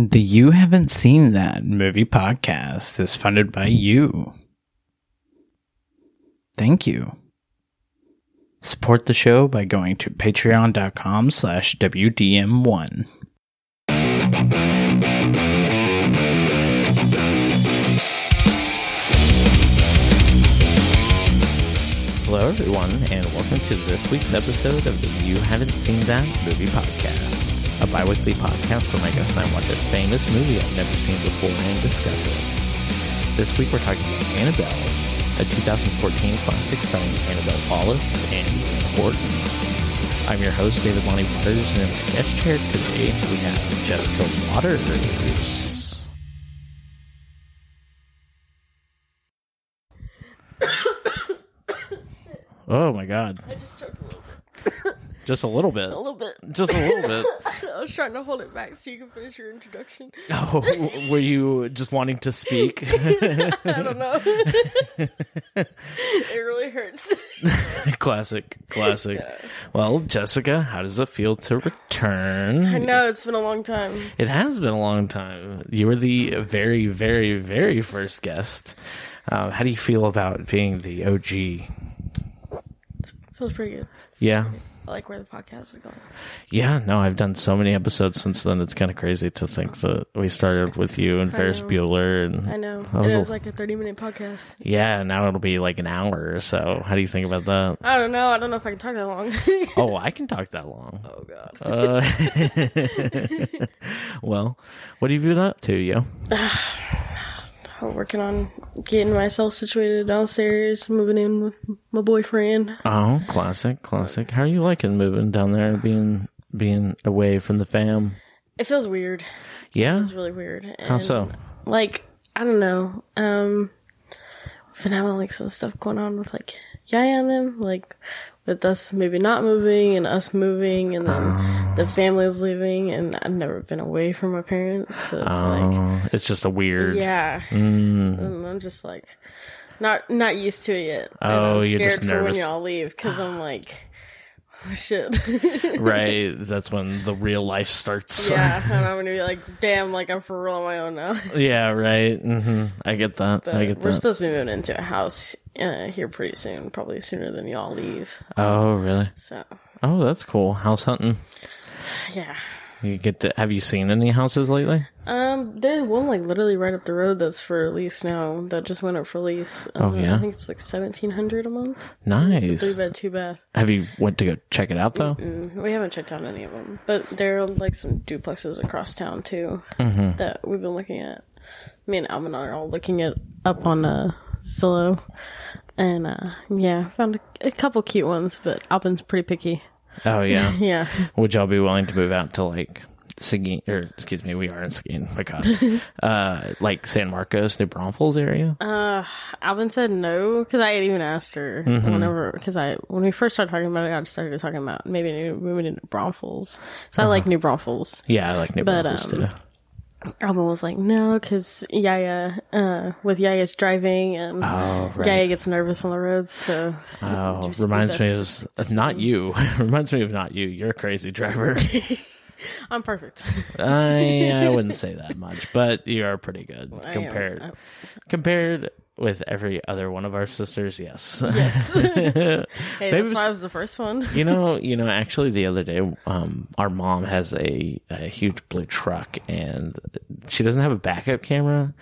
The You Haven't Seen That movie podcast is funded by you. Thank you. Support the show by going to patreon.com slash WDM1. Hello, everyone, and welcome to this week's episode of the You Haven't Seen That movie podcast, a bi weekly podcast where my guest and I watch a famous movie I've never seen before and discuss it. This week we're talking about Annabelle, a 2014 classic starring Annabelle Wallis and Ian Horton. I'm your host, David Lonnie Waters, and in my guest chair today we have Jessica Waters. Oh my god. I just choked a little bit. Just a little bit. A little bit. Just a little bit. I was trying to hold it back so you can finish your introduction. Oh, were you just wanting to speak? I don't know. it really hurts. classic, classic. Yeah. Well, Jessica, how does it feel to return? I know it's been a long time. It has been a long time. You were the very, very, very first guest. Uh, how do you feel about being the OG? Feels pretty good. Yeah. I like where the podcast is going. Yeah, no, I've done so many episodes since then. It's kind of crazy to think that we started with you and I Ferris know. Bueller, and I know. That was it was like a 30 minute podcast. yeah, now it'll be like an hour or so. How do you think about that? I don't know. I don't know if I can talk that long. Oh, I can talk that long. oh, God. Uh, well, what have you been up to, yo? I'm working on getting myself situated downstairs, moving in with my boyfriend. Oh, classic, classic. How are you liking moving down there, being being away from the fam? It feels weird. Yeah, It's really weird. how so? like I don't know. Um, we've been having like some stuff going on with like Yaya and them, like with us maybe not moving and us moving, and then the family's leaving, and I've never been away from my parents, so it's like Oh, it's just a weird. yeah, Mm, and I'm just like not not used to it yet. Oh, I'm you're scared just for nervous. when y'all leave because I'm like. Oh, shit. right. That's when the real life starts. yeah, and I'm gonna be like, damn, like I'm for real on my own now. yeah. Right. hmm I get that. But I get we're that. supposed to be moving into a house uh, here pretty soon, probably sooner than y'all leave. oh, really? So, Oh, that's cool. House hunting. yeah. You get to. Have you seen any houses lately? Um, there's one like literally right up the road that's for lease now. That just went up for lease. Oh, Uh, yeah? I think it's like seventeen hundred a month. It's a Nice. three bed, two bath. Have you went to go check it out though? Mm, we haven't checked out any of them, but there are like some duplexes across town too Mm-hmm. that we've been looking at. Me and Alvin are all looking it up on uh, Zillow, and uh, yeah, found a, a couple cute ones, but Alvin's pretty picky. Oh yeah. Yeah. Would y'all be willing to move out to like Seguin or excuse me, we are in Seguin, my god. uh like San Marcos, New Braunfels area? Uh, Alvin said no because I hadn't even asked her Mm-hmm. whenever because I when we first started talking about it, I started talking about maybe new- moving to New Braunfels. So I Uh-huh. like New Braunfels. yeah, I like New But, Braunfels um, too. Alvin was like no because Yaya uh with Yaya's driving and Oh, right. Yaya gets nervous on the roads. So Oh, reminds me of not you. reminds me of not you. You're a crazy driver. I'm perfect. I I wouldn't say that much, but you are pretty good I am. compared I- compared with every other one of our sisters. Yes. yes. hey, Maybe that's why I was the first one. You know, you know. Actually, the other day, um, our mom has a, a huge blue truck, and she doesn't have a backup camera.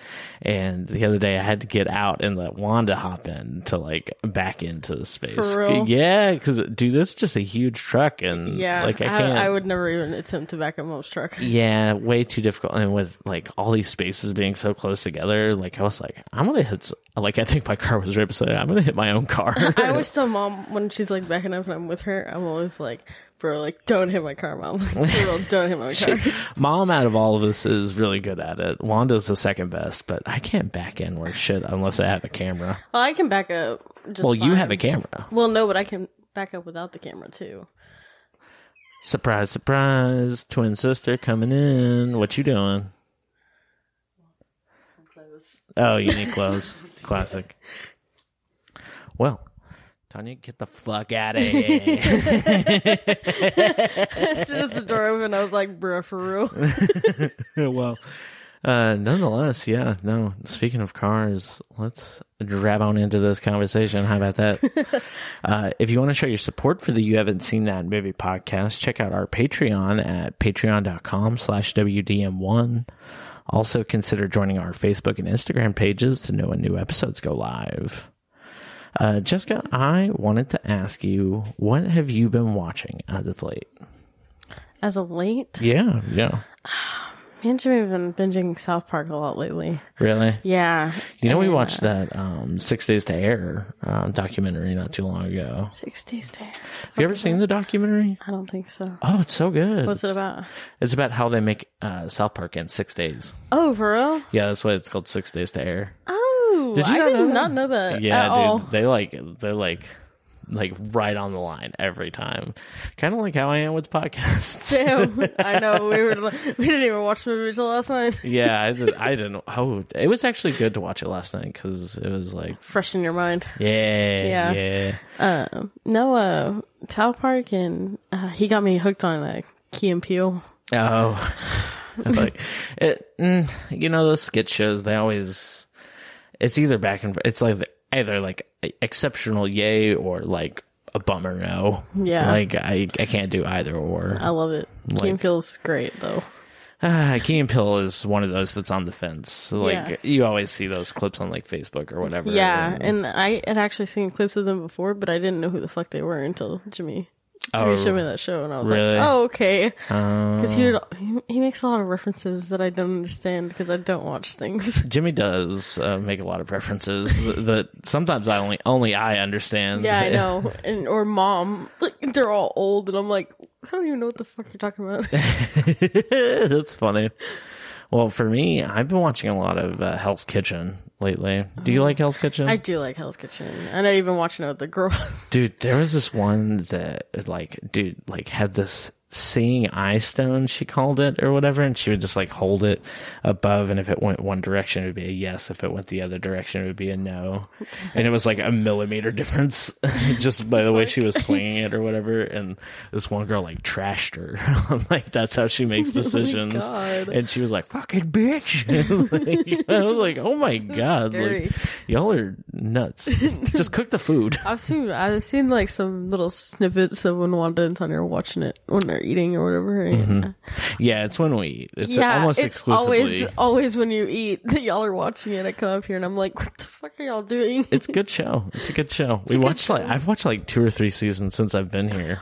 And the other day, I had to get out and let Wanda hop in to like back into the space. For real? Yeah, because dude, that's just a huge truck, and Yeah, like I I, can't. I, would never even attempt to back up mom's truck. yeah, way too difficult. And with like all these spaces being so close together, like I was like, I'm gonna hit. Like I think my car was right beside it. I'm gonna hit my own car. I always tell mom when she's like backing up and I'm with her, I'm always like, bro, like don't hit my car, mom. Like, don't hit my car. Mom out of all of us is really good at it. Wanda's the second best, but I can't back in worth shit unless I have a camera. Well, I can back up. Just Well, you have a camera. Well, no, but I can back up without the camera too. Surprise, surprise. Twin sister coming in. What you doing? Oh, you need clothes. Classic. Well, Tanya, get the fuck out of here. as soon as the door opened, I was like, "Bruh, for real." well, uh, nonetheless, yeah, no. Speaking of cars, let's grab on into this conversation. How about that? uh, if you want to show your support for the You Haven't Seen That Movie podcast, check out our Patreon at patreon.com slash WDM1. Also consider joining our Facebook and Instagram pages to know when new episodes go live. Uh, Jessica, I wanted to ask you, what have you been watching as of late? As of late, Yeah, yeah. me and Jimmy have been binging South Park a lot lately. Really? Yeah, You know, we watched uh, that um, Six Days to Air um, documentary not too long ago. Six Days to Air. Have you ever seen the documentary? I don't think so. Oh, it's so good. What's it about? It's about how they make uh, South Park in six days. Oh, for real? Yeah, that's why it's called Six Days to Air. Oh, Did you I not did know that? not know that. Yeah, dude, all. they like they're like like right on the line every time. Kind of like how I am with podcasts. Damn, I know we were we didn't even watch the movie till last night. yeah, I, did, I didn't. Oh, it was actually good to watch it last night because it was like, Fresh in your mind. yeah, Yeah. yeah. Um, no, uh, South Park and uh, he got me hooked on uh, Key and Peele. Oh, like it. Mm, you know those skit shows. They always. It's either back and it's like either like exceptional yay or like a bummer no. Yeah. Like I I can't do either or. I love it. Like- and Peele's great though. Ah, Key and Peele is one of those that's on the fence. Like Yeah. you always see those clips on like Facebook or whatever. Yeah, and I had actually seen clips of them before, but I didn't know who the fuck they were until Jimmy. Oh, showed me that show, and I was really? like, "Oh, okay." Um, Because he, would, he he makes a lot of references that I don't understand because I don't watch things. Jimmy does uh, make a lot of references that, that sometimes I only only I understand. Yeah, I know. And or mom, like they're all old, and I'm like, I don't even know what the fuck you're talking about. That's funny. Well, for me, I've been watching a lot of uh, Hell's Kitchen lately. Do you like Hell's Kitchen? I do like Hell's Kitchen, and I even watching it with the girls. dude, there was this one that, like, dude, like, had this seeing eye stone, she called it, or whatever, and she would just, like, hold it above, and if it went one direction, it would be a yes. If it went the other direction, it would be a no. And it was, like, a millimeter difference just by the way she was swinging it or whatever. And this one girl, like, trashed her. I'm like, that's how she makes oh decisions. God. and she was like, fucking bitch. like, I was like, oh my God. Like, y'all are nuts. just cook the food. I've seen I've seen like some little snippets of when Wanda and Tanya are watching it when eating or whatever. and- Yeah, it's when we eat. It's yeah, almost it's exclusively. always always when you eat that y'all are watching it. I come up here and I'm like, what the fuck are y'all doing? It's a good show. It's a good show. we a good watched like. I've watched like two or three seasons since I've been here.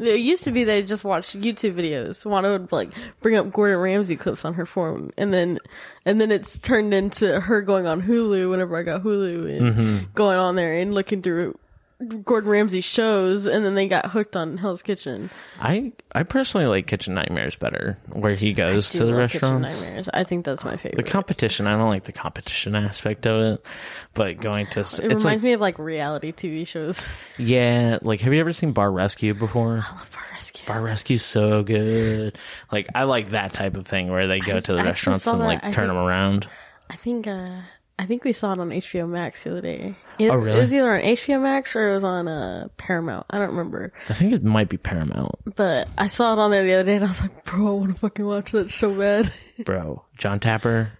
It used to be they just watched YouTube videos. Wanda would like bring up Gordon Ramsay clips on her phone, and then and then it's turned into her going on Hulu whenever I got Hulu and Mm-hmm. going on there and looking through Gordon Ramsay shows, and then they got hooked on Hell's Kitchen. I I personally like Kitchen Nightmares better, where he goes to the love Kitchen restaurants. Nightmares. I think that's my favorite. The competition, I don't like the competition aspect of it, but going to it reminds like me of like reality TV shows. yeah, like have you ever seen Bar Rescue before? I love Bar Rescue. Bar Rescue's so good. Like I like that type of thing where they go to the I restaurants and that, like I turn think- them around. I think uh I think we saw it on HBO Max the other day. It, Oh, really? It was either on HBO Max or it was on uh, Paramount. I don't remember. I think it might be Paramount, But I saw it on there the other day and I was like, bro, I want to fucking watch that so bad. bro. Jon Taffer.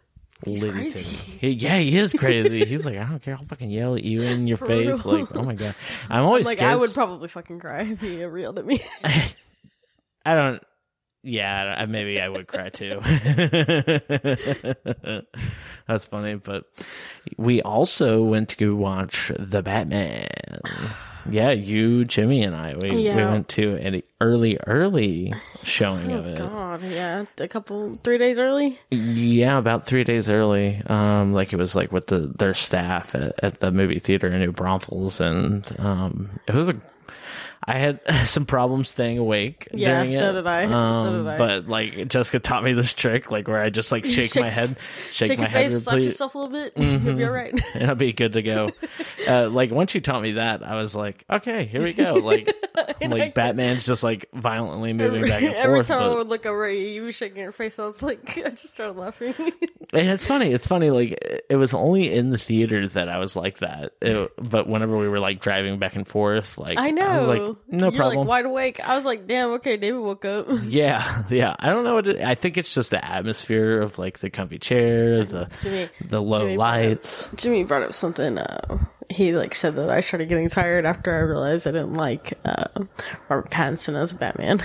He's crazy. He, yeah, he is crazy. He's like, I don't care. I'll fucking yell at you in your For face. real. Like, oh my god. I'm always like, scared. I would probably fucking cry if he reeled at me. I don't. Yeah, I- maybe I would cry too. That's funny, but we also went to go watch the Batman. Yeah, you, Jimmy, and I. We, we went to an early, early showing of oh, it. God. Yeah. A couple, three days early. Yeah, about three days early. Um, like it was like with the their staff at, at the movie theater in New Braunfels, and um, it was a. I had some problems staying awake. Yeah, during so it. did I. So Um, did I. But like Jessica taught me this trick, like where I just like shake, Shake- my head, shake, Shake my your head, face, slap yourself a little bit. Mm-hmm. You'll be all right. and I'll be good to go. uh, like once you taught me that, I was like, okay, here we go. Like, I like Batman's just like violently moving back and forth. Every time but- I would look over at you, you were shaking your face. I was like, I just started laughing. And it's funny. It's funny. Like it was only in the theaters that I was like that. It- but whenever we were like driving back and forth, like I know. was like, no You're problem. like wide awake. I was like, damn, okay, David woke up. yeah, yeah. I don't know what. It, I think it's just the atmosphere of like the comfy chairs, the Jimmy, the low Jimmy lights. Jimmy brought up something. Uh, he like said that I started getting tired after I realized I didn't like uh, Robert Pattinson as Batman.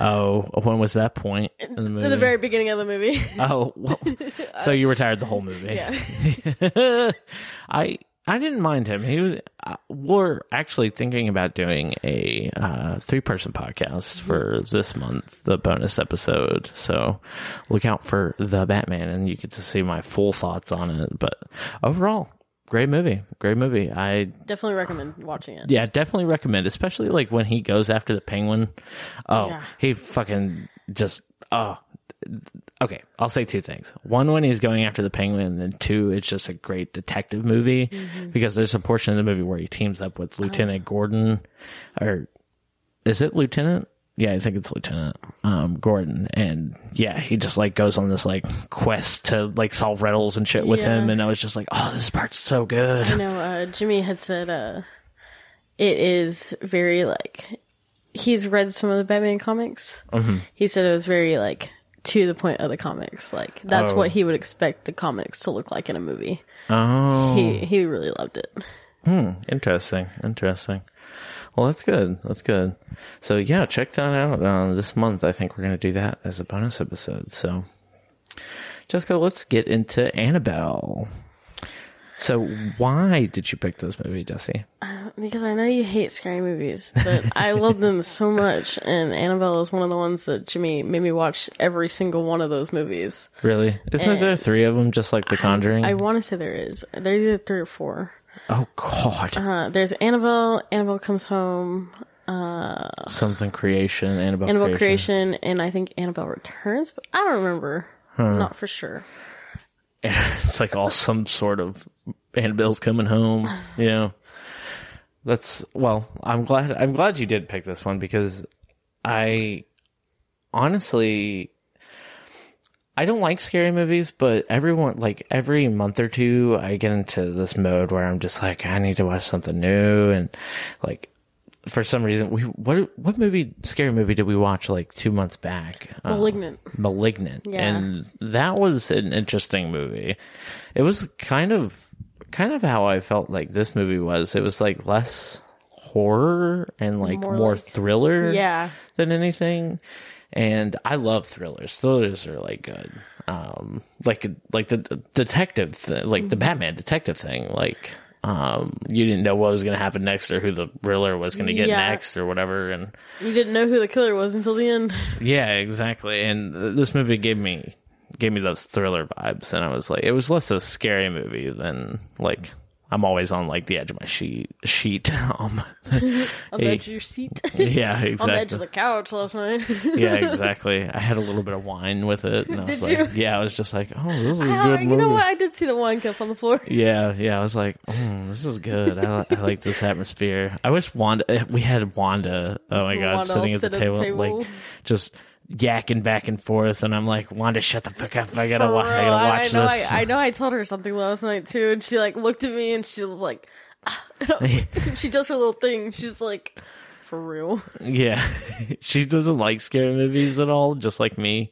Oh, when was that point in the movie? In the very beginning of the movie. oh, well, so you were tired the whole movie. yeah. I I didn't mind him. He was. Uh, we're actually thinking about doing a uh, three person podcast for this month, the bonus episode. So look out for the Batman, and you get to see my full thoughts on it. But overall, great movie. Great movie. I Definitely recommend watching it. yeah, definitely recommend, especially like when he goes after the penguin. Oh, Yeah. he fucking just oh. Okay, I'll say two things. One, when he's going after the penguin, and then two, it's just a great detective movie because there's a portion of the movie where he teams up with Lieutenant Gordon, or is it Lieutenant? Yeah, I think it's Lieutenant um, Gordon, and yeah, he just like goes on this like quest to like solve riddles and shit with Yeah. him, and I was just like, oh, this part's so good. I know uh, Jimmy had said uh, it is very like he's read some of the Batman comics. Mm-hmm. He said it was very like to the point of the comics. Like that's Oh. what he would expect the comics to look like in a movie. Oh, He he really loved it. Hmm. Interesting. Interesting. Well, that's good. That's good. So yeah, check that out. Uh, this month, I think we're going to do that as a bonus episode. So, Jessica, let's get into Annabelle. So, why did you pick this movie, Jesse? Because I know you hate scary movies, but I love them so much, and Annabelle is one of the ones that Jimmy made me watch every single one of those movies. Really? Isn't there three of them, just like The Conjuring? I want to say there is. There's either three or four. oh God! Uh, there's Annabelle. Annabelle comes home. Something creation, Annabelle, Annabelle creation. creation, and I think Annabelle returns, but I don't remember. Not for sure. it's like all some sort of Annabelle's coming home. You know, that's well. I'm glad. I'm glad you did pick this one because I honestly I don't like scary movies, but everyone like every month or two I get into this mode where I'm just like I need to watch something new and like for some reason we what what movie scary movie did we watch like 2 months back? Uh, Malignant. Malignant. Yeah. And that was an interesting movie. It was kind of kind of how I felt like this movie was. It was like less horror and like more, More like- thriller Yeah. than anything. And I love thrillers. Thrillers are like good. Um like like the the detective th- like the Batman detective thing like um you didn't know what was going to happen next or who the thriller was going to get Yeah. next or whatever and You didn't know who the killer was until the end. yeah, exactly. And th- this movie gave me gave me those thriller vibes, and I was like, it was less a scary movie than like I'm always on like the edge of my sheet sheet. um, On the edge of your seat. yeah, exactly. On the edge of the couch last night. yeah, exactly. I had a little bit of wine with it, and I was Did like, you? yeah, I was just like, oh, this is a Ah, good you movie. know what? I did see the wine cup on the floor. Yeah, yeah. I was like, mm, this is good. I, I like this atmosphere. I wish Wanda. We had Wanda. Oh my god, Wanda sitting at the, sit table, table. like just yakking back and forth, and I'm like, Wanda, shut the fuck up. I gotta watch. I gotta I- watch I know, this. I, I know I told her something last night too, and she like looked at me and she was like, ah. Was like- she does her little thing. She's like, for real. Yeah, she doesn't like scary movies at all, just like me.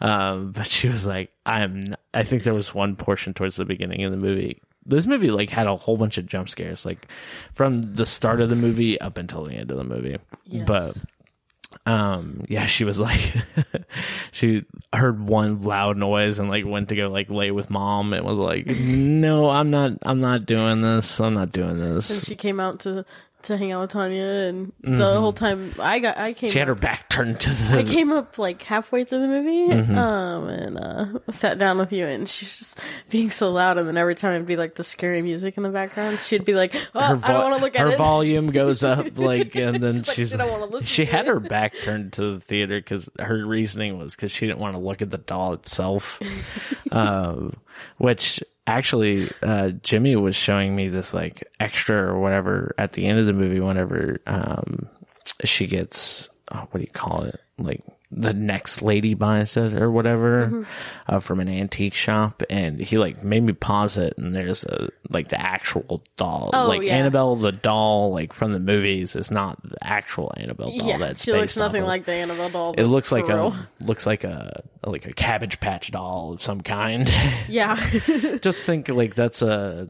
Um, but she was like, "I'm." I think there was one portion towards the beginning of the movie. This movie like had a whole bunch of jump scares, like from the start of the movie up until the end of the movie. Yes. But um, yeah, she was like, she heard one loud noise and like went to go like lay with mom. and was like, "No, I'm not. I'm not doing this. I'm not doing this And this." she came out to to hang out with Tanya, and the whole time I got I came. Mm-hmm. She had her up, back turned to I came up like halfway through the movie, Mm-hmm. um, and uh, sat down with you, and she was just being so loud, and then every time it'd be like the scary music in the background, she'd be like, "Oh, her I don't want to look at her it." volume goes up like and then She's like, she's "I don't wanna listen she to had it." her back turned to the theater because her reasoning was because she didn't want to look at the doll itself um, which actually uh, jimmy was showing me this like extra or whatever at the end of the movie whenever um, she gets oh, what do you call it? Like the next lady buys it or whatever Mm-hmm. uh, from an antique shop, and he like made me pause it, and there's a like the actual doll, Oh, like yeah. Annabelle the doll, like from the movies, is not the actual Annabelle doll. yeah, that's she looks nothing of. like the Annabelle doll. It looks like real. a looks like a like a Cabbage Patch doll of some kind. yeah. Just think like that's a.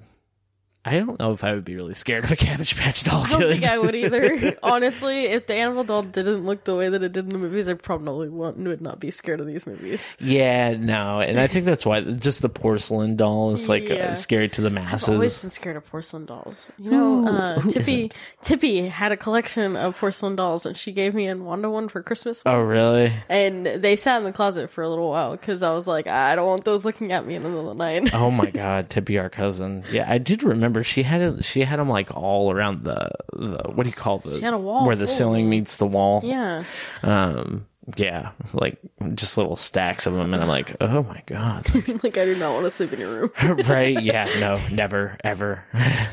I don't know if I would be really scared of a Cabbage Patch doll. I don't kid. think I would either. Honestly, if the Annabelle doll didn't look the way that it did in the movies, I probably would not be scared of these movies. Yeah, no, and I think that's why just the porcelain doll is like Yeah. uh, scary to the masses. I've always been scared of porcelain dolls. You know, uh, Tippy isn't? Tippy had a collection of porcelain dolls, and she gave me a Wanda one for Christmas. oh, really? And they sat in the closet for a little while because I was like, I don't want those looking at me in the middle of the night. Oh my god, Tippy, our cousin. Yeah, I did remember she had. She had them like all around the the what do you call the She had a wall where the full ceiling meets the wall. yeah, Um. Yeah, like just little stacks of them, and I'm like, oh my god. like I do not want to sleep in your room. right? Yeah, no, never, ever.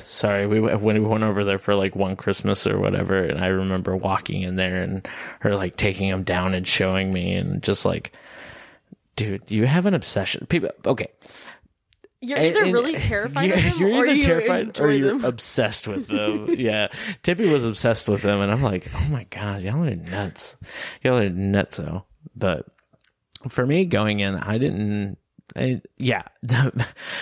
Sorry, we went- when we went over there for like one Christmas or whatever, and I remember walking in there and her like taking them down and showing me, and just like, dude, you have an obsession. People, okay, You're either and- really terrified of them you're or you terrified or you're them. obsessed with them. yeah, Tippy was obsessed with them, and I'm like, oh my god, y'all are nuts. Y'all are nutso. But for me, going in, I didn't. I, yeah,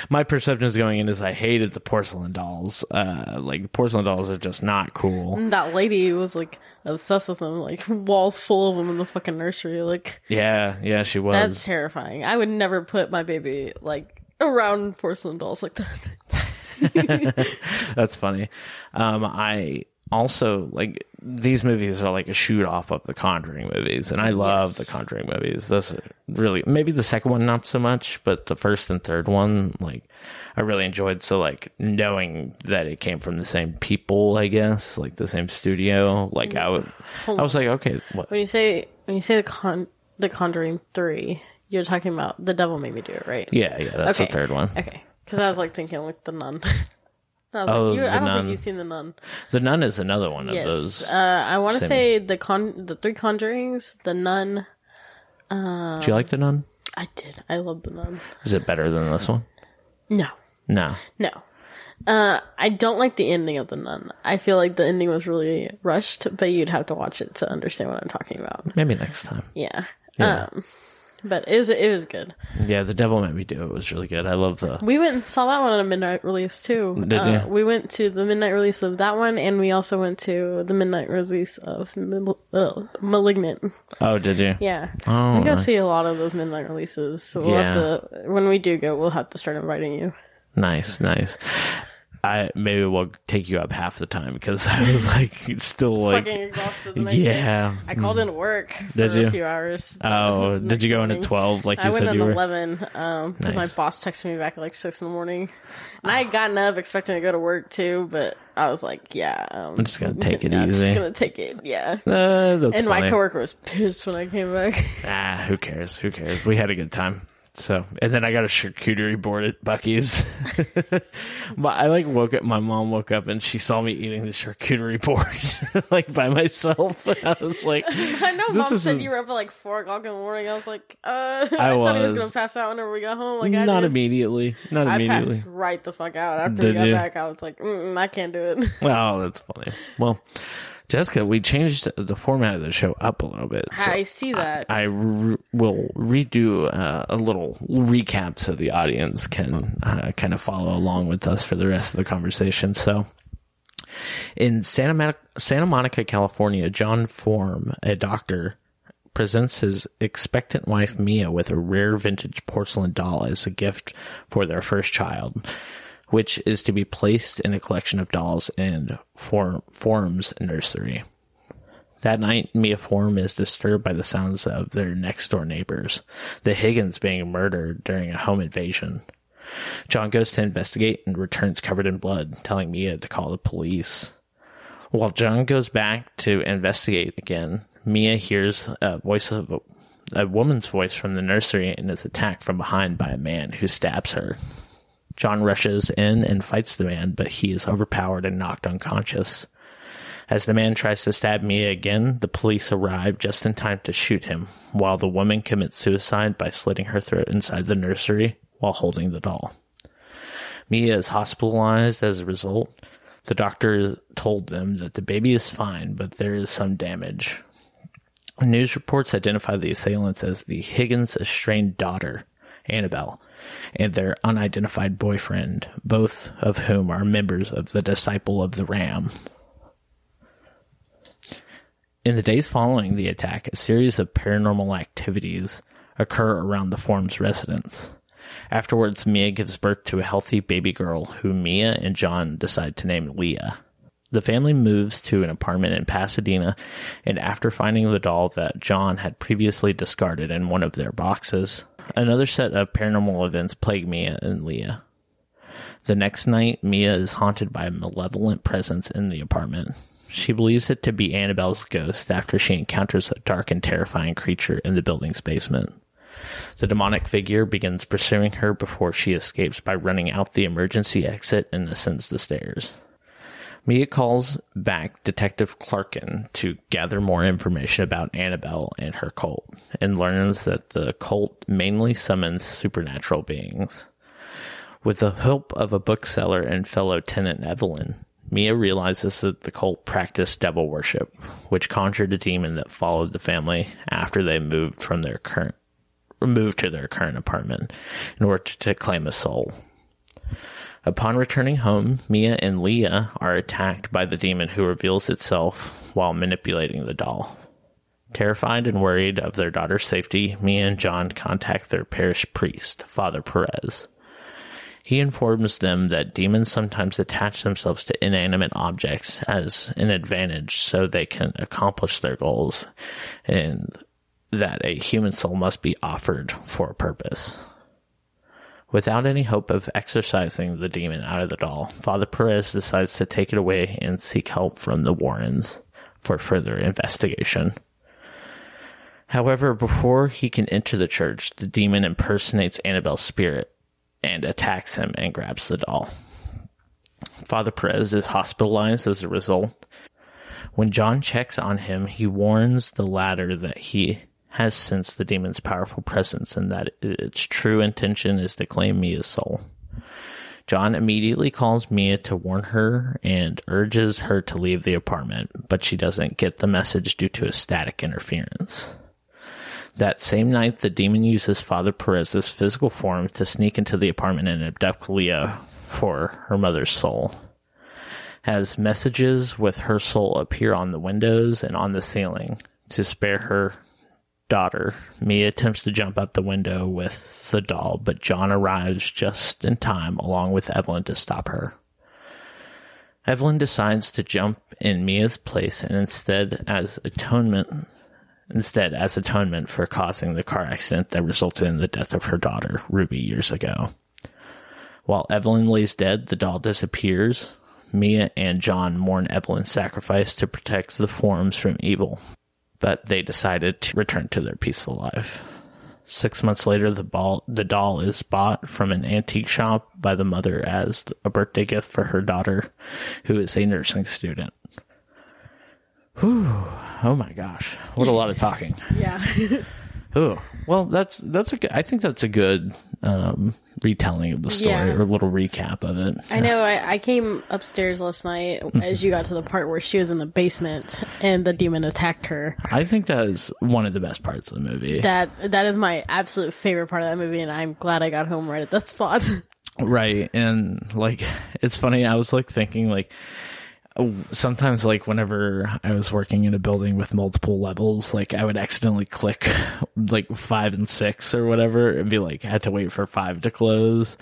my perception perceptions going in is I hated the porcelain dolls. Uh, like porcelain dolls are just not cool. that lady was like obsessed with them, like walls full of them in the fucking nursery. Like Yeah, yeah, she was. that's terrifying. I would never put my baby like around porcelain dolls like that. That's funny. Um, I also like these movies are like a shoot off of the Conjuring movies, and I love Yes. the Conjuring movies. Those are really maybe the second one not so much, but the first and third one, like I really enjoyed. So like knowing that it came from the same people, I guess, like the same studio, like I would, I was like, okay, what? When you say when you say the con the Conjuring three, you're talking about the Devil Made Me Do It, right? Yeah, yeah, that's Okay. the third one. Okay, because I was like thinking like the Nun. Oh, like, you, The I don't Nun. think you've seen the Nun. The Nun is another one of Yes, those. uh, I want to say the con the three Conjurings, the Nun. Do you like the Nun? I did. I love the Nun. Is it better than this one? No, No. no. Uh, I don't like the ending of the Nun. I feel like the ending was really rushed, but you'd have to watch it to understand what I'm talking about. Maybe next time. Yeah. Yeah. Um, but it was it was good. Yeah, The Devil Made Me Do It was really good. I love the. We went and saw that one at a midnight release too. Did uh, you? We went to the midnight release of that one, and we also went to the midnight release of Mal- uh, Malignant. Oh, did you? Yeah, Oh, we go nice. see a lot of those midnight releases. So we'll have Yeah. to when we do go, we'll have to start inviting you. Nice, nice. I maybe we'll take you up half the time because I was like still like Fucking exhausted. The next day. yeah. I called into work for Did you? a few hours. Oh, did you go in at twelve like you I went said you were? eleven um, because my boss texted me back at like six in the morning, and I had gotten up expecting to go to work too, but I was like, "Yeah, um, I'm just gonna take it easy. I'm just gonna take it, yeah." Uh, and funny. my coworker was pissed when I came back. ah, who cares? Who cares? We had a good time. So, and then I got a charcuterie board at Buc-ee's. but I like woke up. My mom woke up and she saw me eating the charcuterie board like by myself. And I was like, I know mom said you were up at like four o'clock in the morning. I was like, uh, I, I thought he was was. gonna pass out whenever we got home. Like I not did. immediately, not I immediately. passed right the fuck out after Did we got you? back. I was like, Mm-mm, I can't do it. Well, that's funny. Well, Jessica, we changed the format of the show up a little bit. so I see that. I re- will redo uh, a little recap so the audience can uh, kind of follow along with us for the rest of the conversation. So, in Santa, Mon- Santa Monica, California, John Form, a doctor, presents his expectant wife Mia with a rare vintage porcelain doll as a gift for their first child, which is to be placed in a collection of dolls in Form- Form's nursery. That night, Mia Form is disturbed by the sounds of their next door neighbors, the Higgins being murdered during a home invasion. John goes to investigate and returns covered in blood, telling Mia to call the police. While John goes back to investigate again, Mia hears a voice of a, a woman's voice from the nursery and is attacked from behind by a man who stabs her. John rushes in and fights the man, but he is overpowered and knocked unconscious. As the man tries to stab Mia again, the police arrive just in time to shoot him, while the woman commits suicide by slitting her throat inside the nursery while holding the doll. Mia is hospitalized as a result. The doctor told them that the baby is fine, but there is some damage. News reports identify the assailants as the Higgins estranged daughter, Annabelle, and their unidentified boyfriend, both of whom are members of the Disciple of the Ram. In the days following the attack, a series of paranormal activities occur around the form's residence. Afterwards, Mia gives birth to a healthy baby girl who Mia and John decide to name Leah. The family moves to an apartment in Pasadena, and after finding the doll that John had previously discarded in one of their boxes, another set of paranormal events plague Mia and Leah. The next night, Mia is haunted by a malevolent presence in the apartment. She believes it to be Annabelle's ghost after she encounters a dark and terrifying creature in the building's basement. The demonic figure begins pursuing her before she escapes by running out the emergency exit and ascends the stairs. Mia calls back Detective Clarkin to gather more information about Annabelle and her cult, and learns that the cult mainly summons supernatural beings. With the help of a bookseller and fellow tenant Evelyn, Mia realizes that the cult practiced devil worship, which conjured a demon that followed the family after they moved from their current moved to their current apartment in order to claim a soul. Upon returning home, Mia and Leah are attacked by the demon who reveals itself while manipulating the doll. Terrified and worried of their daughter's safety, Mia and John contact their parish priest, Father Perez. He informs them that demons sometimes attach themselves to inanimate objects as an advantage so they can accomplish their goals, and that a human soul must be offered for a purpose. Without any hope of exorcising the demon out of the doll, Father Perez decides to take it away and seek help from the Warrens for further investigation. However, before he can enter the church, the demon impersonates Annabelle's spirit and attacks him and grabs the doll. Father Perez is hospitalized as a result. When John checks on him, he warns the latter that he has sensed the demon's powerful presence and that its true intention is to claim Mia's soul. John immediately calls Mia to warn her and urges her to leave the apartment, but she doesn't get the message due to a static interference. That same night, the demon uses Father Perez's physical form to sneak into the apartment and abduct Leah for her mother's soul. As messages with her soul appear on the windows and on the ceiling to spare her daughter, Mia attempts to jump out the window with the doll, but John arrives just in time along with Evelyn to stop her. Evelyn decides to jump in Mia's place and instead as atonement instead as atonement for causing the car accident that resulted in the death of her daughter, Ruby, years ago. While Evelyn lays dead, the doll disappears. Mia and John mourn Evelyn's sacrifice to protect the forms from evil, but they decided to return to their peaceful life. Six months later, the, ball, the doll is bought from an antique shop by the mother as a birthday gift for her daughter, who is a nursing student. Whew. Oh my gosh. What a lot of talking. Yeah. Oh, well, that's, that's a good, I think that's a good, um, retelling of the story Yeah. or a little recap of it. I know. I, I came upstairs last night as you got to the part where she was in the basement and the demon attacked her. I think that is one of the best parts of the movie. That that is my absolute favorite part of that movie, and I'm glad I got home right at that spot. Right. And like, it's funny. I was like thinking like, sometimes like whenever I was working in a building with multiple levels, like I would accidentally click like five and six or whatever and be like, I had to wait for five to close.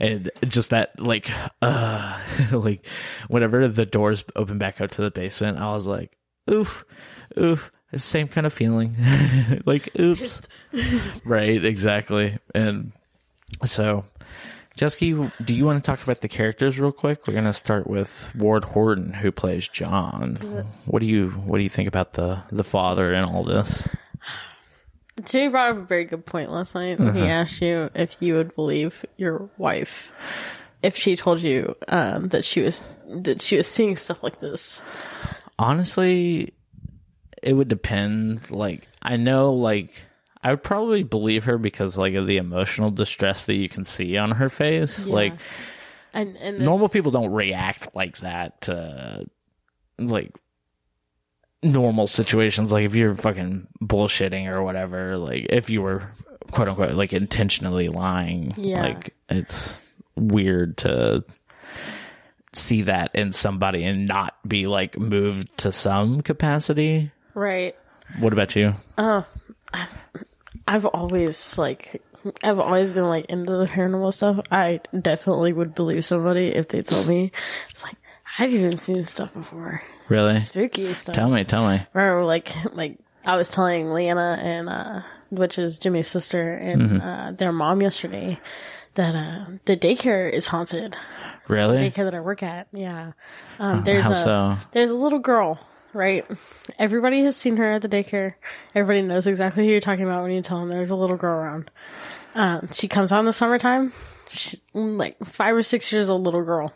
And just that like, uh, like whenever the doors open back up to the basement, I was like, oof, oof. Same kind of feeling. like, oops. right. Exactly. And so, Jesky, do you want to talk about the characters real quick? We're gonna start with Ward Horton, who plays John. What do you What do you think about the the father and all this? Jimmy brought up a very good point last night when he asked you if you would believe your wife if she told you um, that she was that she was seeing stuff like this. Honestly, it would depend. Like, I know, like, I would probably believe her because, like, of the emotional distress that you can see on her face. Yeah. Like, And and normal people don't react like that to, like, normal situations. Like, if you're fucking bullshitting or whatever, like, if you were, quote unquote, like, intentionally lying, Yeah. like, it's weird to see that in somebody and not be like moved to some capacity. right. What about you? Uh, I've always like I've always been like into the paranormal stuff. I definitely would believe somebody if they told me it's like I've even seen stuff before. Really? Spooky stuff. Tell me, tell me. Or like like I was telling Leanna and uh which is Jimmy's sister and Mm-hmm. uh their mom yesterday that uh the daycare is haunted. Really? Daycare that I work at. Yeah. Um there's How a so? there's a little girl, right? Everybody has seen her at the daycare. Everybody knows exactly who you're talking about when you tell them there's a little girl around. Um, she comes out in the summertime. She's like five or six years old little girl.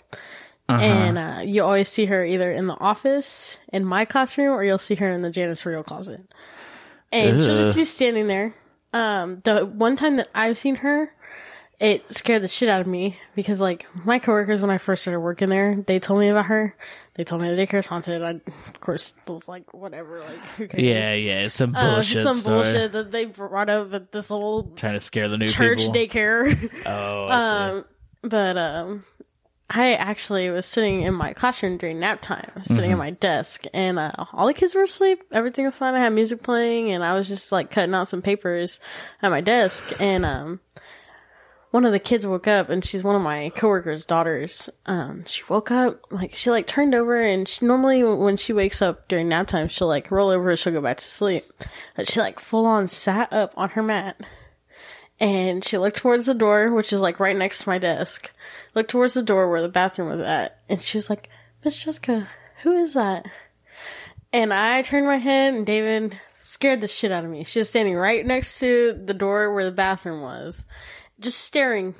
And uh, you always see her either in the office, in my classroom, or you'll see her in the janitorial closet. And she'll just be standing there. Um, the one time that I've seen her, it scared the shit out of me because, like, my coworkers when I first started working there, they told me about her. They told me the daycare's haunted. I, of course, was like, whatever. Like, who cares? Yeah, yeah. It's some Uh, bullshit some story. bullshit that they brought up at this little Trying to scare the new church people. daycare. oh, I see. Um, but um, I actually was sitting in my classroom during nap time, sitting Mm-hmm. at my desk, and uh, all the kids were asleep. Everything was fine. I had music playing, and I was just like cutting out some papers at my desk. And um, one of the kids woke up, and she's one of my coworkers' daughters. Um, she woke up like she like turned over, and she normally when she wakes up during nap time, she'll like roll over, and she'll go back to sleep. But she like full on sat up on her mat and she looked towards the door, which is like right next to my desk. Looked towards the door where the bathroom was at, and she was like, "Miss Jessica, who is that?" And I turned my head, and David scared the shit out of me. She was standing right next to the door where the bathroom was, just staring.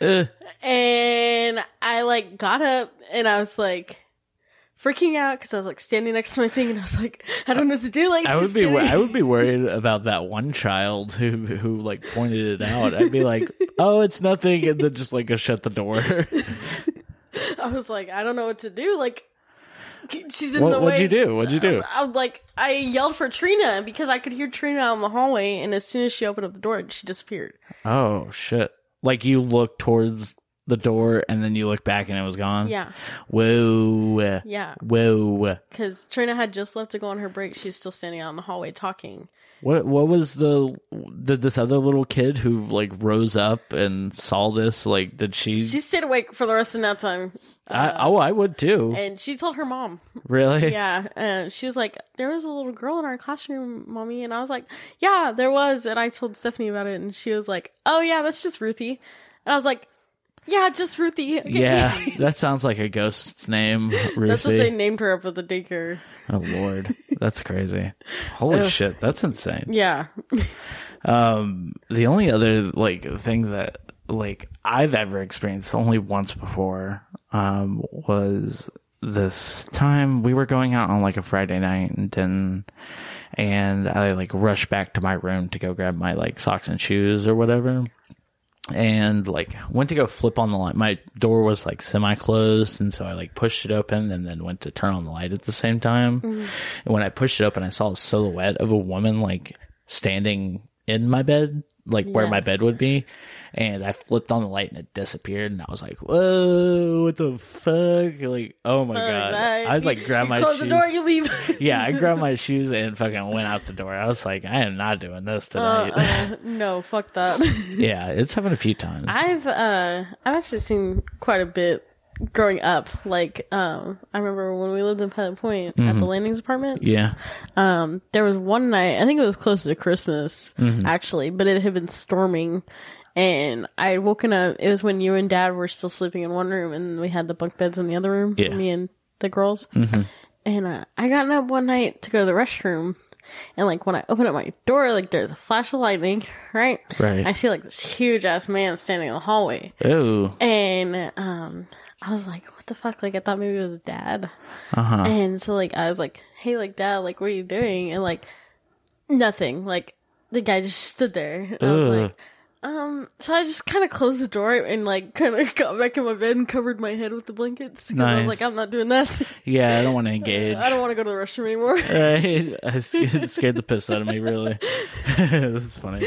Uh, And I like got up, and I was like. Freaking out because I was like standing next to my thing and I was like, I don't know what to do. Like, I would be standing- I would be worried about that one child who who like pointed it out. I'd be like, "Oh, it's nothing," and then just like go shut the door. I was like, I don't know what to do. Like, she's in what, the way. what'd you do? What'd you do? I was like, I yelled for Trina because I could hear Trina out in the hallway, and as soon as she opened up the door, she disappeared. Oh shit! Like you look towards the door and then you look back and it was gone. Yeah, Whoa. yeah. Whoa. Because Trina had just left to go on her break. She was still standing out in the hallway talking. What what was the did this other little kid who like rose up and saw this like did she, She stayed awake for the rest of that time, I, oh I would too. and she told her mom. really? Yeah, and she was like, "There was a little girl in our classroom, mommy," and I was like, "Yeah, there was." And I told Stephanie about it, and she was like, "Oh yeah, that's just Ruthie," and I was like, "Yeah, just Ruthie." Okay. Yeah, that sounds like a ghost's name, That's what they named her up at the daycare. Oh lord, that's crazy. Holy shit, that's insane. Yeah. Um, the only other like thing that like I've ever experienced only once before um was this time we were going out on like a Friday night and then and I like rushed back to my room to go grab my like socks and shoes or whatever. And like went to go flip on the light. My door was like semi closed, and so I like pushed it open and then went to turn on the light at the same time. And when I pushed it open, I saw a silhouette of a woman like standing in my bed, like where Yeah. my bed would be. And I flipped on the light and it disappeared. And I was like, "Whoa, what the fuck!" Like, oh my god! I like you my close shoes. the door, you leave. yeah, I grabbed my shoes and fucking went out the door. I was like, I am not doing this Uh, tonight. uh, no, fuck that. yeah, it's happened a few times. I've uh, I've actually seen quite a bit growing up. Like, um, I remember when we lived in Pilot Point at the Landings Apartments. Mm-hmm. yeah. Um, there was one night, I think it was close to Christmas, Mm-hmm. actually, but it had been storming. And I had woken up, it was when you and dad were still sleeping in one room and we had the bunk beds in the other room, Yeah. Mm-hmm. me and the girls. And, uh, I got up one night to go to the restroom. And like when I open up my door, like there's a flash of lightning, right? Right. I see like this huge ass man standing in the hallway. Oh, And, um, I was like, what the fuck? Like, I thought maybe it was dad. Uh-huh. And so, like, I was like, hey, like, dad, like, what are you doing? And, like, nothing. Like, the guy just stood there. And I was like, um, so I just kind of closed the door and, like, kind of got back in my bed and covered my head with the blankets. Because I was like, I'm not doing that. Yeah, I don't want to engage. I don't want to go to the restroom anymore. Right? I scared, scared the piss out of me. Really, this is funny.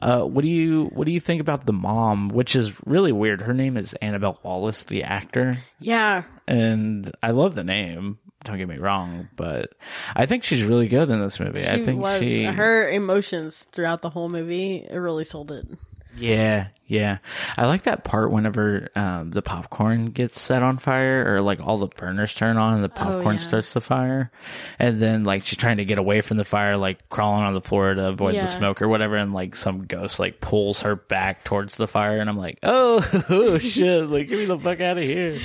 Uh, what do you what do you think about the mom? Which is really weird. Her name is Annabelle Wallis, the actor, yeah. and I love the name. Don't get me wrong, but I think she's really good in this movie. She I think was, she, her emotions throughout the whole movie, it really sold it. Yeah, yeah. I like that part whenever um, the popcorn gets set on fire, or like all the burners turn on and the popcorn Oh, yeah. starts to fire, and then like she's trying to get away from the fire, like crawling on the floor to avoid Yeah. the smoke or whatever, and like some ghost like pulls her back towards the fire, and I'm like, oh, oh shit, like get me the fuck out of here.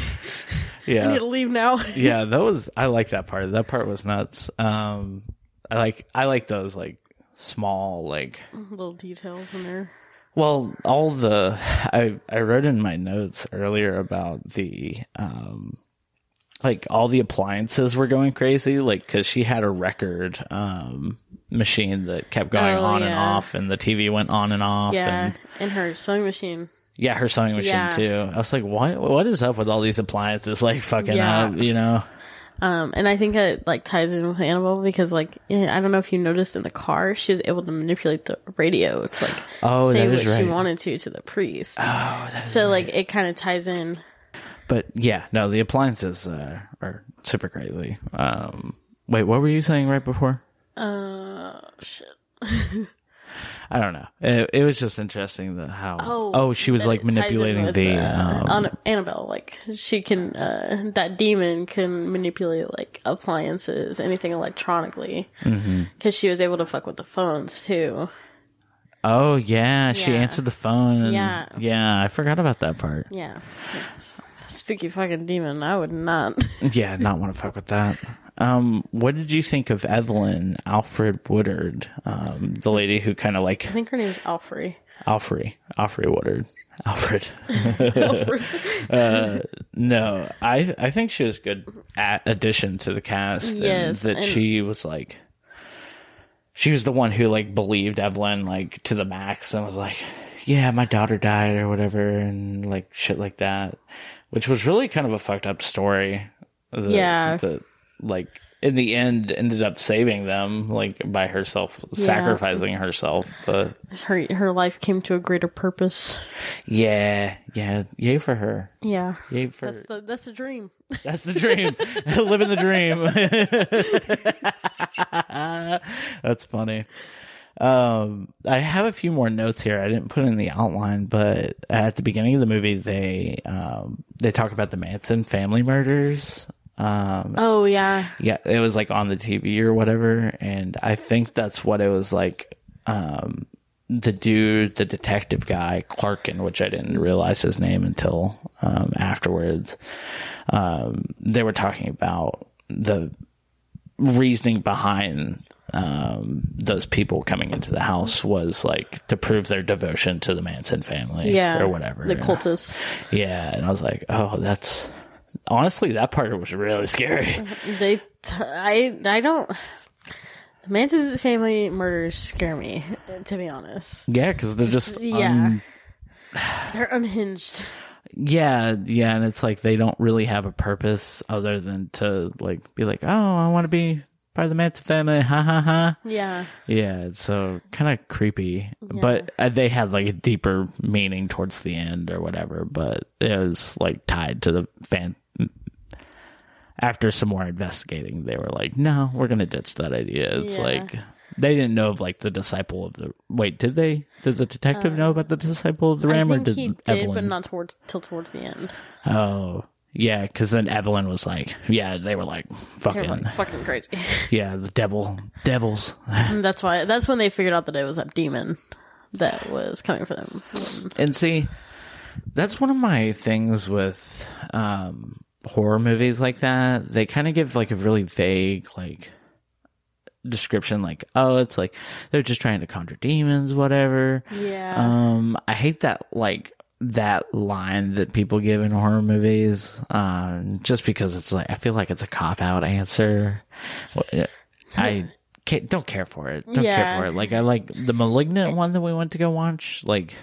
Yeah, I need to leave now. yeah, that was I like that part. That part was nuts. Um, I like I like those like small like Little details in there. Well, all the I I wrote in my notes earlier about the um like all the appliances were going crazy like cuz she had a record um machine that kept going Oh, on and yeah. off and the TV went on and off Yeah, and and her sewing machine. yeah, her sewing machine Yeah. too. I was like, "What what is up with all these appliances like fucking Yeah. up, you know?" Um, and I think it like ties in with Annabelle because like I don't know if you noticed in the car she was able to manipulate the radio to like Oh, say what is she wanted to to the priest. Oh, that's so like it kind of ties in. But yeah, no, the appliances uh, are super crazy. Um, wait, what were you saying right before? Uh, shit. I don't know. It, it was just interesting that how Oh, oh she was like it ties in manipulating the uh, um, Annabelle. Like she can, uh, that demon can manipulate like appliances, anything electronically, because Mm-hmm. she was able to fuck with the phones too. oh yeah she answered the phone and, Yeah. yeah I forgot about that part Yeah, it's a spooky fucking demon. I would not. yeah not want to fuck with that um what did you think of Evelyn Alfred Woodard um the lady who kind of like I think her name's Alfrey. Alfred Alfred Woodard Alfred uh, no, I I think she was a good a- addition to the cast. and Yes, that and- she was like, she was the one who like believed Evelyn like to the max and was like, yeah, my daughter died or whatever, and like shit like that, which was really kind of a fucked up story. The- Yeah. the- like in the end ended up saving them like by herself sacrificing herself but Her her life came to a greater purpose. yeah yeah yay for her Yeah, yay for that's the that's the dream. That's the dream. Living the dream. That's funny. Um, I have a few more notes here. I didn't put in the outline, but at the beginning of the movie, they um, they talk about the Manson family murders. Um, Oh yeah, yeah, it was like on the TV or whatever, and I think that's what it was like. Um, the dude, the detective guy, Clarkin, which I didn't realize his name until um, afterwards. Um, they were talking about the reasoning behind um, those people coming into the house was like to prove their devotion to the Manson family, yeah, or whatever. The cultists. yeah, and I was like, oh, that's honestly that part was really scary. They, t- I, I don't. The Manson family murders scare me, to be honest. Yeah, because they're just, yeah. um, They're unhinged. yeah, yeah, and it's like they don't really have a purpose other than to like be like, oh, I want to be part of the Manson family, ha ha ha. Yeah, Yeah, so kind of creepy, but uh, they had like a deeper meaning towards the end or whatever. But it was like tied to the fan. After some more investigating, they were like, "No, we're gonna ditch that idea." It's Yeah. like they didn't know of like the disciple of the. Wait, did they? Did the detective know about the disciple of the Uh, I ram, or think did he did, Evelyn? but not towards till towards the end. Oh, yeah, because then Evelyn was like, "Yeah," they were like, "Fucking like fucking crazy. yeah, the devil, devils." And that's why. That's when they figured out that it was a demon that was coming for them. And see, that's one of my things with um, horror movies like that. They kind of give like a really vague like description, like, oh, it's like they're just trying to conjure demons, whatever. Yeah. Um, I hate that like that line that people give in horror movies, um, just because it's like I feel like it's a cop out answer. I don't care for it. Don't care for it. Like I like the malignant one that we went to go watch. Like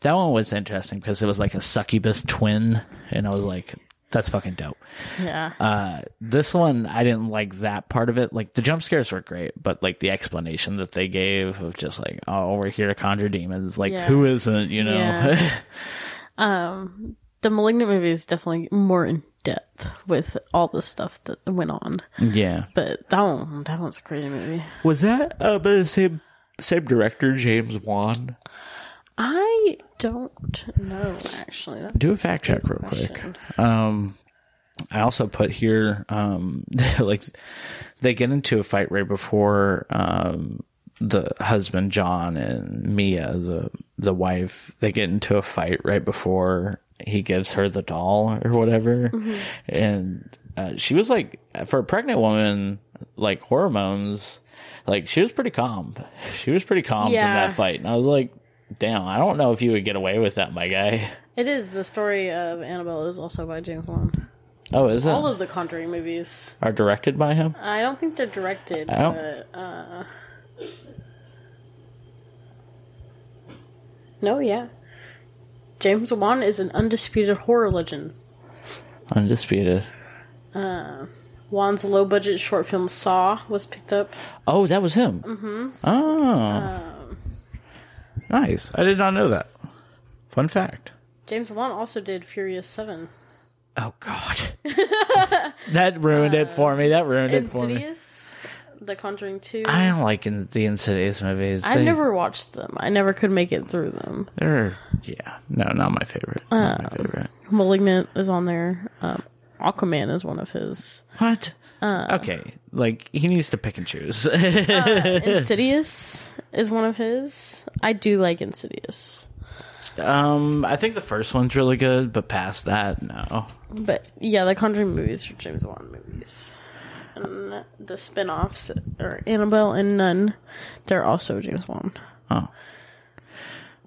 that one was interesting because it was like a succubus twin, and I was like, that's fucking dope. Yeah. Uh, this one, I didn't like that part of it. Like the jump scares were great, but like the explanation that they gave of just like, oh, we're here to conjure demons. Like Yeah. who isn't, you know? Yeah. um, the Malignant movie is definitely more in depth with all the stuff that went on. yeah. But that one, that one's a crazy movie. Was that uh, by the same same director, James Wan? I don't know actually. That's Do a fact check real quick. Um, I also put here, um, like they get into a fight right before, um, the husband John and Mia, the the wife, they get into a fight right before he gives her the doll or whatever, and uh, she was like, for a pregnant woman, like hormones, like she was pretty calm. She was pretty calm Yeah. from that fight, and I was like, damn, I don't know if you would get away with that, my guy. It is the story of Annabelle is also by James Wan. Oh, is it? All of the Conjuring movies. are directed by him. I don't think they're directed, I don't- but uh, no, yeah. James Wan is an undisputed horror legend. Undisputed. Uh, Wan's low budget short film Saw was picked up. Oh, that was him. Mm-hmm. Oh, nice. I did not know that. Fun fact. James Wan also did Furious 7. Oh God, that ruined it for me. That ruined it for me. Insidious, The Conjuring 2. I don't like in, the Insidious movies. I've They- never watched them. I never could make it through them. They're yeah, no, not my favorite. Not Um, my favorite. Malignant is on there. Um, Aquaman is one of his. What? uh, okay, like he needs to pick and choose. Insidious is one of his. I do like Insidious. um, I think the first one's really good, but past that, no. But yeah, the Conjuring movies are James Wan movies. And the spin offs are Annabelle and Nun. They're also James Wan. Oh.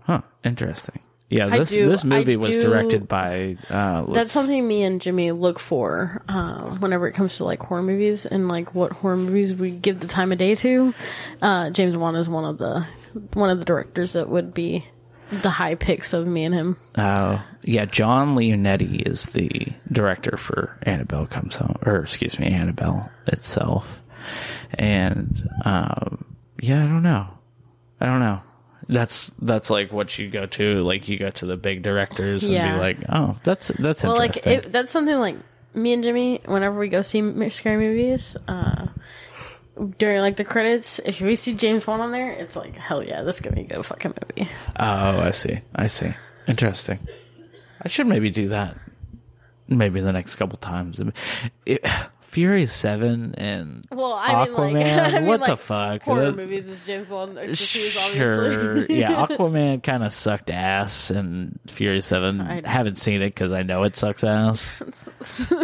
Huh. Interesting. Yeah, this do- this movie I was do- directed by uh That's something me and Jimmy look for uh, whenever it comes to like horror movies and like what horror movies we give the time of day to. Uh, James Wan is one of the one of the directors that would be the high picks of me and him. Oh, yeah, John Leonetti is the director for Annabelle Comes Home, or excuse me, Annabelle itself. And um yeah, I don't know. I don't know. That's that's like what you go to, like you go to the big directors and Yeah. be like, "Oh, that's that's interesting. Well, like interesting." it, that's something like me and Jimmy. Whenever we go see m- scary movies, uh, during like the credits, if we see James Wan on there, it's like hell yeah, this is gonna be a good fucking movie. oh, I see. I see. Interesting. I should maybe do that. Maybe the next couple times. It, Fury Seven and Well, I mean, Aquaman. like, I mean, what like, the fuck? Horror That- movies is James expertise, Sure. obviously. yeah, Aquaman kind of sucked ass, and Fury Seven. I haven't seen it because I know it sucks ass.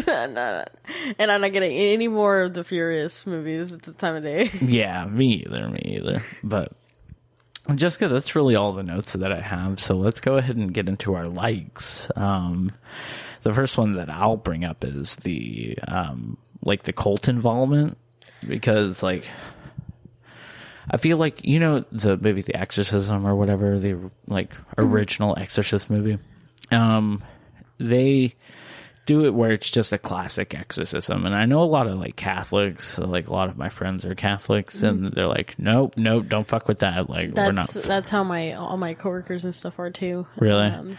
And I'm not getting any more of the Furious movies at the time of day. yeah, me either. Me either. But Jessica, that's really all the notes that I have. So let's go ahead and get into our likes. Um, the first one that I'll bring up is the um, like the cult involvement because like I feel like you know the movie The Exorcism or whatever the like original Exorcist movie. Um, they do it where it's just a classic exorcism, and I know a lot of like Catholics, like a lot of my friends are Catholics, and they're like, nope, nope, don't fuck with that. Like we're not That's that's how my all my coworkers and stuff are too. Really? Um,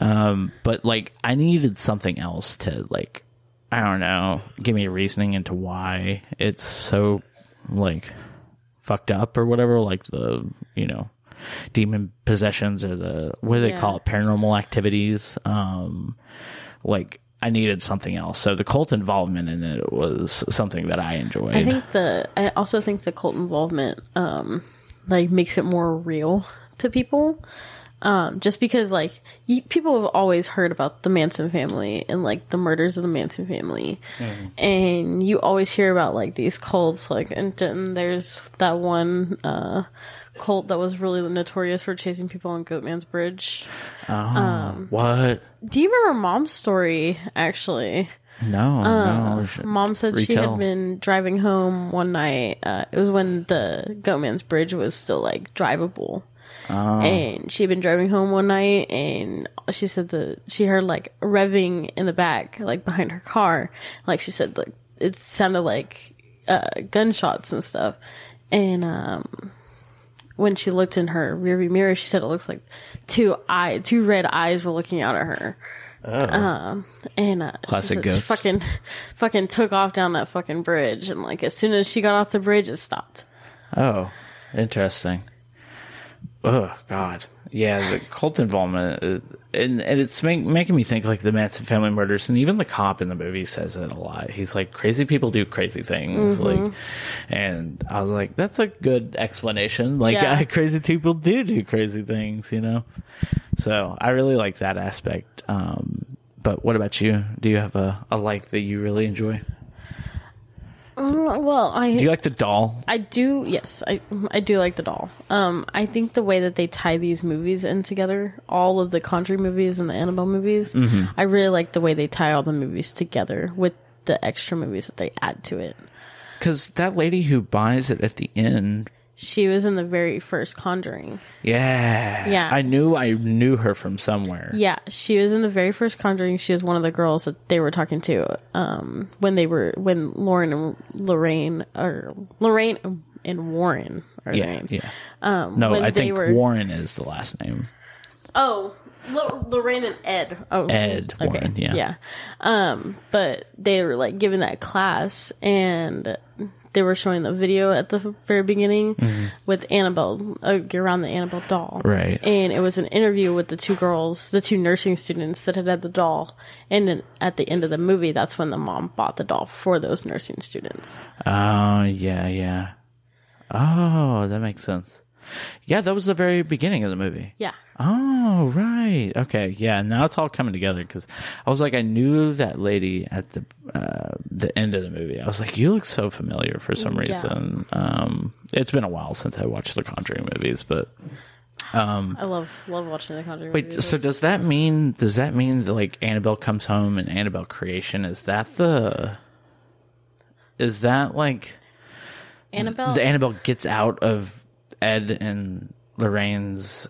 Um, but like I needed something else to like I don't know, give me a reasoning into why it's so like fucked up or whatever, like the you know demon possessions or the what do they Yeah. call it, paranormal activities. Um, like I needed something else, so the cult involvement in it was something that I enjoyed. I think the I also think the cult involvement um like makes it more real to people. Um, just because like y- people have always heard about the Manson family and like the murders of the Manson family, and you always hear about like these cults. Like, and then there's that one uh, cult that was really notorious for chasing people on Goatman's Bridge. Oh, Um, what? Do you remember Mom's story? Actually, No, no. Mom said she had been driving home one night. Uh, it was when the Goatman's Bridge was still like drivable. Oh. And she had been driving home one night and she said that she heard like revving in the back, like behind her car. Like she said, like it sounded like uh, gunshots and stuff. And um, when she looked in her rearview mirror, she said it looked like two eye, two red eyes were looking out at her. Um, and uh, she Classic said she fucking, fucking took off down that fucking bridge, and like as soon as she got off the bridge, it stopped. Oh, interesting. Oh God, yeah, the cult involvement, uh, and and it's make, making me think like the Manson family murders, and even the cop in the movie says it a lot. He's like, crazy people do crazy things, like, and I was like, that's a good explanation. Like, Yeah. crazy people do do crazy things, you know. So I really like that aspect. Um, but what about you? Do you have a, a like that you really enjoy? Uh, well, I Do you like the doll? I do, yes, I I do like the doll. Um, I think the way that they tie these movies in together, all of the Conjuring movies and the Annabelle movies, I really like the way they tie all the movies together with the extra movies that they add to it. Because that lady who buys it at the end She was in the very first Conjuring. Yeah. Yeah. I knew I knew her from somewhere. Yeah, she was in the very first Conjuring. She was one of the girls that they were talking to um, when they were when Lauren and Lorraine or Lorraine and Warren are Yeah. names. Yeah. Um, No, when I they think were- Warren is the last name. Oh, Lo- Lorraine and Ed. Oh, Ed Warren, yeah. yeah. Um, but they were like giving that class, and they were showing the video at the very beginning with Annabelle uh, around the Annabelle doll, Mm-hmm. Right. And it was an interview with the two girls, the two nursing students that had had the doll, and then at the end of the movie, that's when the mom bought the doll for those nursing students. Oh, yeah, yeah. Oh, that makes sense. Yeah, that was the very beginning of the movie. Yeah. Oh, right. Okay. Yeah. Now it's all coming together because I was like, I knew that lady at the uh, the end of the movie. I was like, you look so familiar for some Yeah. reason. Um, it's been a while since I watched the Conjuring movies, but um, I love love watching the Conjuring. Movies. Wait. movies. So does that mean? Does that mean that like Annabelle comes home and Annabelle creation is that the? Is that like Annabelle? Annabelle gets out of Ed and Lorraine's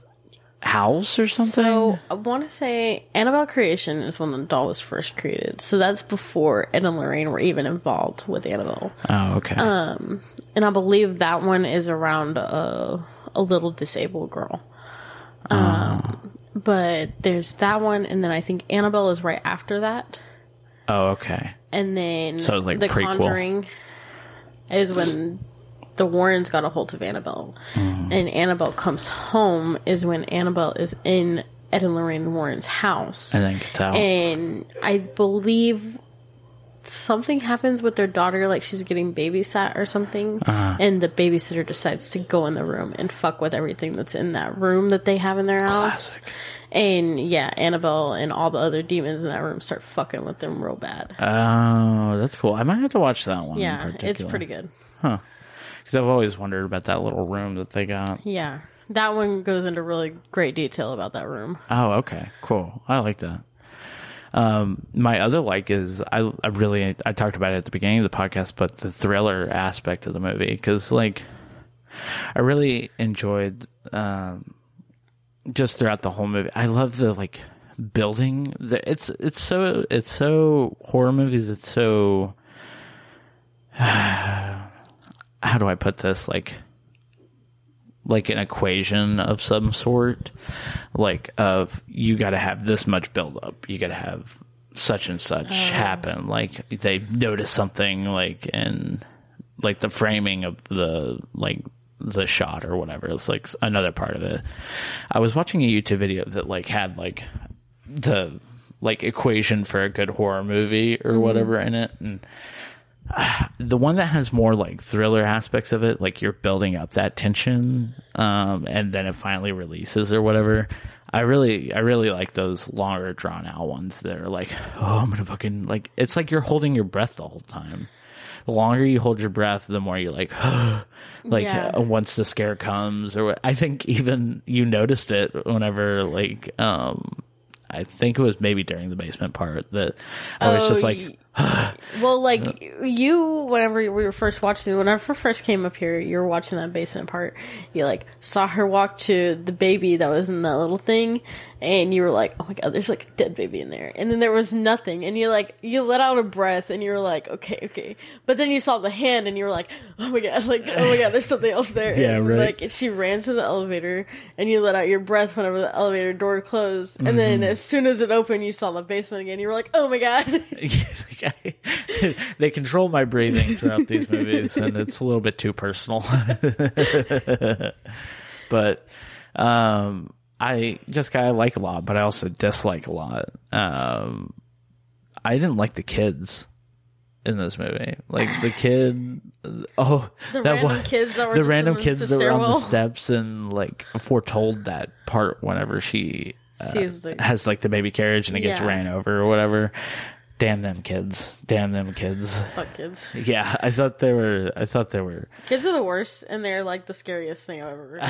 house or something? So I want to say Annabelle Creation is when the doll was first created. So that's before Ed and Lorraine were even involved with Annabelle. oh, okay. Um, And I believe that one is around a, a little disabled girl. Um, But there's that one, and then I think Annabelle is right after that. oh, okay. And then So it's like The prequel. Conjuring is when the Warrens got a hold of Annabelle. Mm-hmm. And Annabelle comes home is when Annabelle is in Ed and Lorraine Warren's house. And then gets out. and I believe something happens with their daughter, like she's getting babysat or something, Uh-huh. and the babysitter decides to go in the room and fuck with everything that's in that room that they have in their house. Classic. And yeah, Annabelle and all the other demons in that room start fucking with them real bad. Oh, that's cool. I might have to watch that one. yeah, it's pretty good. Because I've always wondered about that little room that they got. Yeah, that one goes into really great detail about that room. Oh, okay, cool. I like that. Um, my other like is I I really I talked about it at the beginning of the podcast, but the thriller aspect of the movie because like I really enjoyed um just throughout the whole movie. I love the like building. The, it's it's so it's so horror movies. It's so how do I put this? Like like an equation of some sort like of you got to have this much build up you got to have such and such oh. happen. Like they notice something like and like the framing of the like the shot or whatever. It's like another part of it. I was watching a youtube video that like had like the like equation for a good horror movie or mm-hmm. whatever in it and the one that has more like thriller aspects of it, like you're building up that tension, um, and then it finally releases or whatever. I really, I really like those longer drawn out ones that are like, oh, I'm gonna fucking like. It's like you're holding your breath the whole time. the longer you hold your breath, the more you're like, like Yeah. uh, once the scare comes, or what- I think even you noticed it whenever like um. I think it was maybe during the basement part that I was just Oh, like, y- well, like you, whenever we were first watching, whenever I first came up here, you were watching that basement part. You like saw her walk to the baby that was in that little thing, and you were like, "Oh my god, there's like a dead baby in there." And then there was nothing, and you like you let out a breath, and you were like, "Okay, okay." But then you saw the hand, and you were like, "Oh my god, like oh my god, there's something else there." Yeah, and, right. Like she ran to the elevator, and you let out your breath whenever the elevator door closed, and then Mm-hmm. as soon as it opened, you saw the basement again. You were like, "Oh my god." they control my breathing throughout these movies, and it's a little bit too personal. but um, I just kind of like a lot, but I also dislike a lot. Um, I didn't like the kids in this movie. Like the kid, oh, The that random one- kids that were the random in kids the that were on the steps and like foretold that part whenever she uh, the- has like the baby carriage and it gets Yeah. ran over or whatever. Damn them kids! Damn them kids! Fuck kids. Yeah, I thought they were. I thought they were. Kids are the worst, and they're like the scariest thing I've ever in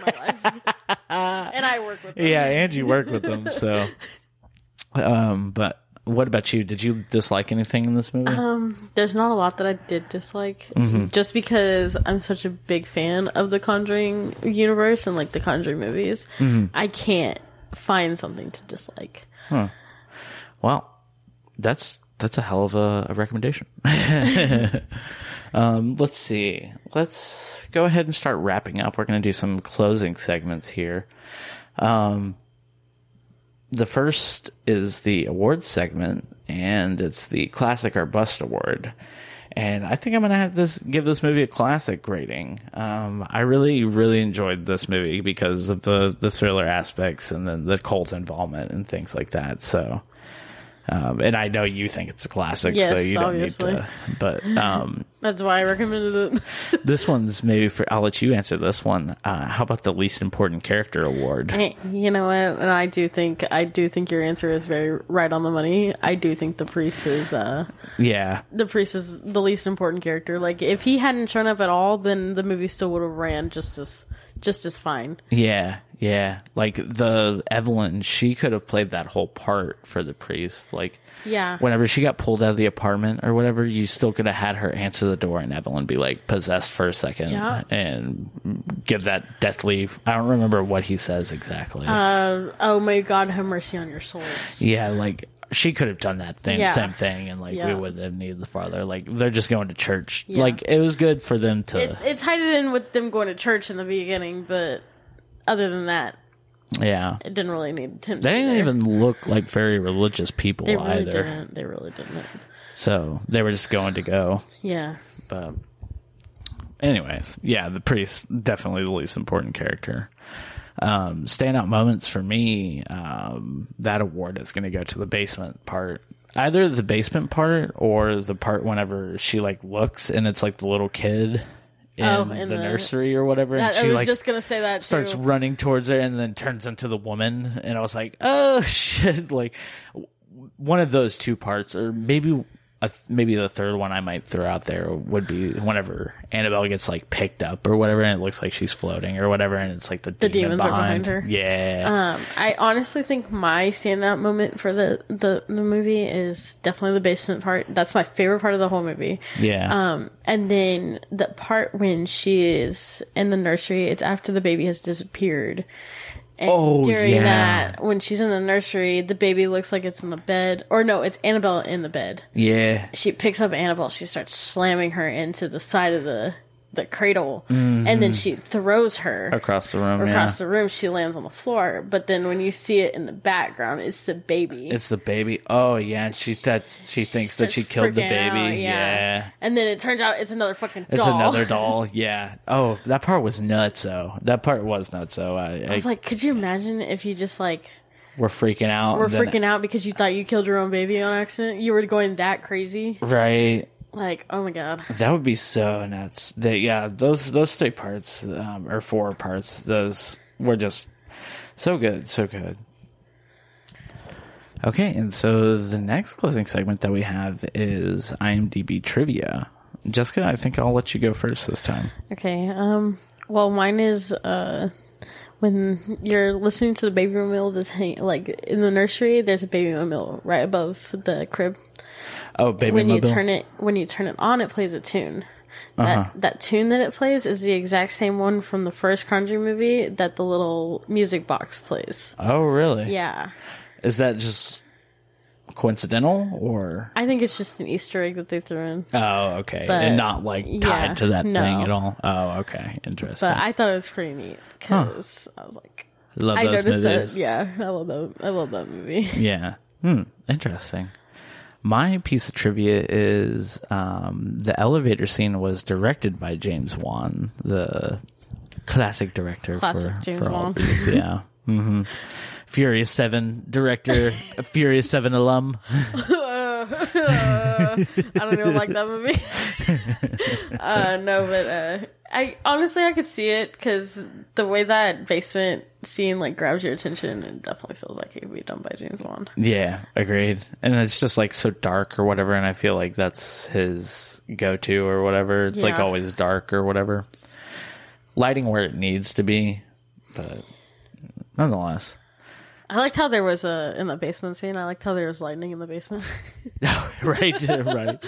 my life. and I work with them. Yeah, and you work with them, so. Um, but what about you? Did you dislike anything in this movie? Um, there's not a lot that I did dislike, Mm-hmm. just because I'm such a big fan of the Conjuring universe and like the Conjuring movies. Mm-hmm. I can't find something to dislike. Well, that's that's a hell of a, a recommendation. um, let's see. Let's go ahead and start wrapping up. We're going to do some closing segments here. Um, the first is the awards segment, and it's the classic or bust award. And I think I'm gonna have this give this movie a classic rating. Um, I really, really enjoyed this movie because of the the thriller aspects and then the cult involvement and things like that. So, um, and I know you think it's a classic, so Yes, you don't obviously. need to. But um, That's why I recommended it. this one's maybe for. I'll let you answer this one. Uh, how about the least important character award? Hey, you know what? And I do think I do think your answer is very right on the money. I do think the priest is uh Yeah, the priest is the least important character. Like if he hadn't shown up at all, then the movie still would have ran just as just as fine. Yeah, yeah. Like the Evelyn, she could have played that whole part for the priest. Like, Yeah. whenever she got pulled out of the apartment or whatever, you still could have had her answer the door and Evelyn be like possessed for a second Yeah. and give that death leave. I don't remember what he says exactly. Uh, oh may God have mercy on your souls. yeah, like she could have done that thing, Yeah. same thing, and like we Yeah. wouldn't have needed the father. Like they're just going to church. Yeah. Like it was good for them to. It, it tied it in with them going to church in the beginning, but other than that, yeah, it didn't really need him. they be didn't there. even look like very religious people They really either. didn't. They really didn't. So they were just going to go. Yeah. But, anyways, yeah, the priest definitely the least important character. Um, standout moments for me, um, that award is going to go to the basement part. Either the basement part or the part whenever she like looks and it's like the little kid in, Oh, the, the- nursery or whatever, and she I was like just gonna say that starts too. running towards her and then turns into the woman and i was like oh shit like w- one of those two parts or maybe a, maybe the third one i might throw out there would be whenever annabelle gets like picked up or whatever and it looks like she's floating or whatever and it's like the, The demon demons are behind, behind her. yeah Um, I honestly think my standout moment for the, the the movie is definitely the basement part. That's my favorite part of the whole movie. yeah Um, and then the part when she is in the nursery, it's after the baby has disappeared. And Oh, during yeah. that, when she's in the nursery, the baby looks like it's in the bed. Or no, it's Annabelle in the bed. yeah She picks up Annabelle, she starts slamming her into the side of the, the cradle, and then she throws her across the room across yeah the room. She lands on the floor, but then when you see it in the background, it's the baby. it's the baby oh yeah and she that she thinks that she killed the baby out, yeah And then it turns out it's another fucking doll. It's another doll. Yeah. Oh, that part was nuts. though. that part was nuts. So I, I, I was like, could you imagine if you just like we're freaking out. We're freaking out because you thought you killed your own baby on accident? You were going that crazy? Right. Like, oh my god. That would be so nuts. That yeah, those those three parts um, or four parts, those were just so good, so good. Okay, and so the next closing segment that we have is IMDb trivia. Jessica, I think I'll let you go first this time. Okay. Um. Well, mine is uh, when you're listening to the baby wheel that's hang- like in the nursery. There's a baby wheel right above the crib. Oh, baby when you turn it when you turn it on, it plays a tune. That that tune that it plays is the exact same one from the first Conjuring movie that the little music box plays. oh, really? Yeah. Is that just coincidental or? I think it's just an Easter egg that they threw in. Oh, okay, But, and not like tied yeah, to that no. thing at all. Oh, okay, interesting. But I thought it was pretty neat because I was like, love I noticed movies. that. Yeah, I love that. I love that movie. Yeah. Hmm. Interesting. My piece of trivia is um, the elevator scene was directed by James Wan, the classic director Classic for, James for all Wan. these. Yeah. hmm Furious Seven director, Furious Seven alum. I don't even like that movie. uh, no, but uh, I honestly I could see it because the way that basement scene like grabs your attention, it definitely feels like it could be done by James Wan. Yeah, agreed. And it's just like so dark or whatever, and I feel like that's his go-to or whatever. It's like always dark or whatever. Lighting where it needs to be, but nonetheless. I liked how there was a in the basement scene. I liked how there was lightning in the basement. right, right.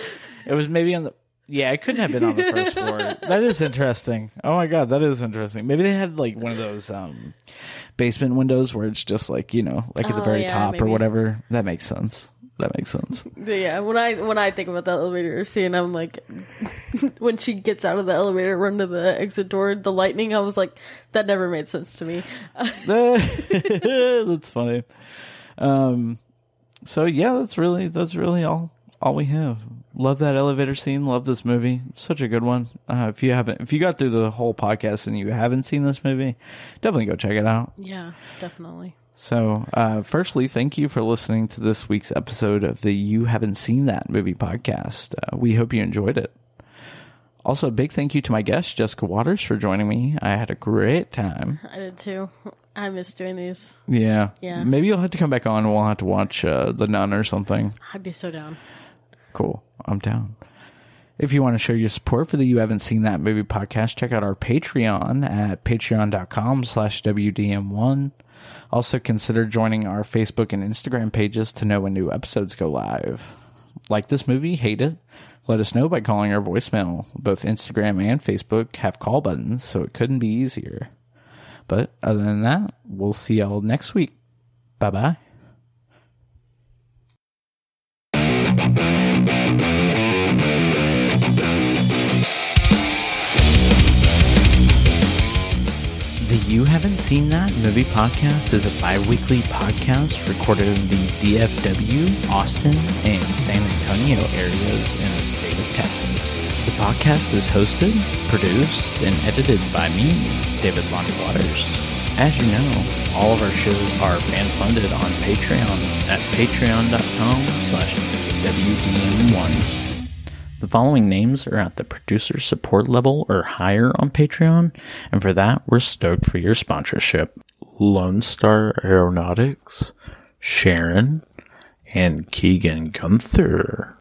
It was maybe on the. Yeah, it couldn't have been on the first floor. That is interesting. Oh my god, that is interesting. Maybe they had like one of those um basement windows where it's just like you know, like at the Oh, very yeah, top or maybe. whatever. That makes sense. That makes sense. Yeah, when I when I think about the elevator scene, I'm like, when she gets out of the elevator, run to the exit door, the lightning. I was like, that never made sense to me. that's funny. Um, so yeah, that's really that's really all all we have. Love that elevator scene. Love this movie. Such a good one. Uh, if you haven't, if you got through the whole podcast and you haven't seen this movie, definitely go check it out. Yeah, definitely. So, uh, firstly, thank you for listening to this week's episode of the You Haven't Seen That Movie podcast. Uh, we hope you enjoyed it. Also, a big thank you to my guest, Jessica Waters, for joining me. I had a great time. I did too. I miss doing these. Yeah. Yeah. Maybe you'll have to come back on and we'll have to watch uh, The Nun or something. I'd be so down. Cool. I'm down. If you want to show your support for the You Haven't Seen That Movie podcast, check out our Patreon at patreon.com slash WDM1. Also consider joining our Facebook and Instagram pages to know when new episodes go live. Like this movie? Hate it? Let us know by calling our voicemail. Both Instagram and Facebook have call buttons, so it couldn't be easier. But other than that, we'll see y'all next week. Bye bye. The You Haven't Seen That Movie Podcast is a bi weekly podcast recorded in the DFW, Austin, and San Antonio areas in the state of Texas. The podcast is hosted, produced, and edited by me, David Lonnie Waters. As you know, all of our shows are fan funded on Patreon at patreon.com slash WDM1. The following names are at the producer support level or higher on Patreon, and for that, we're stoked for your sponsorship. Lone Star Aeronautics, Sharon, and Keegan Gunther.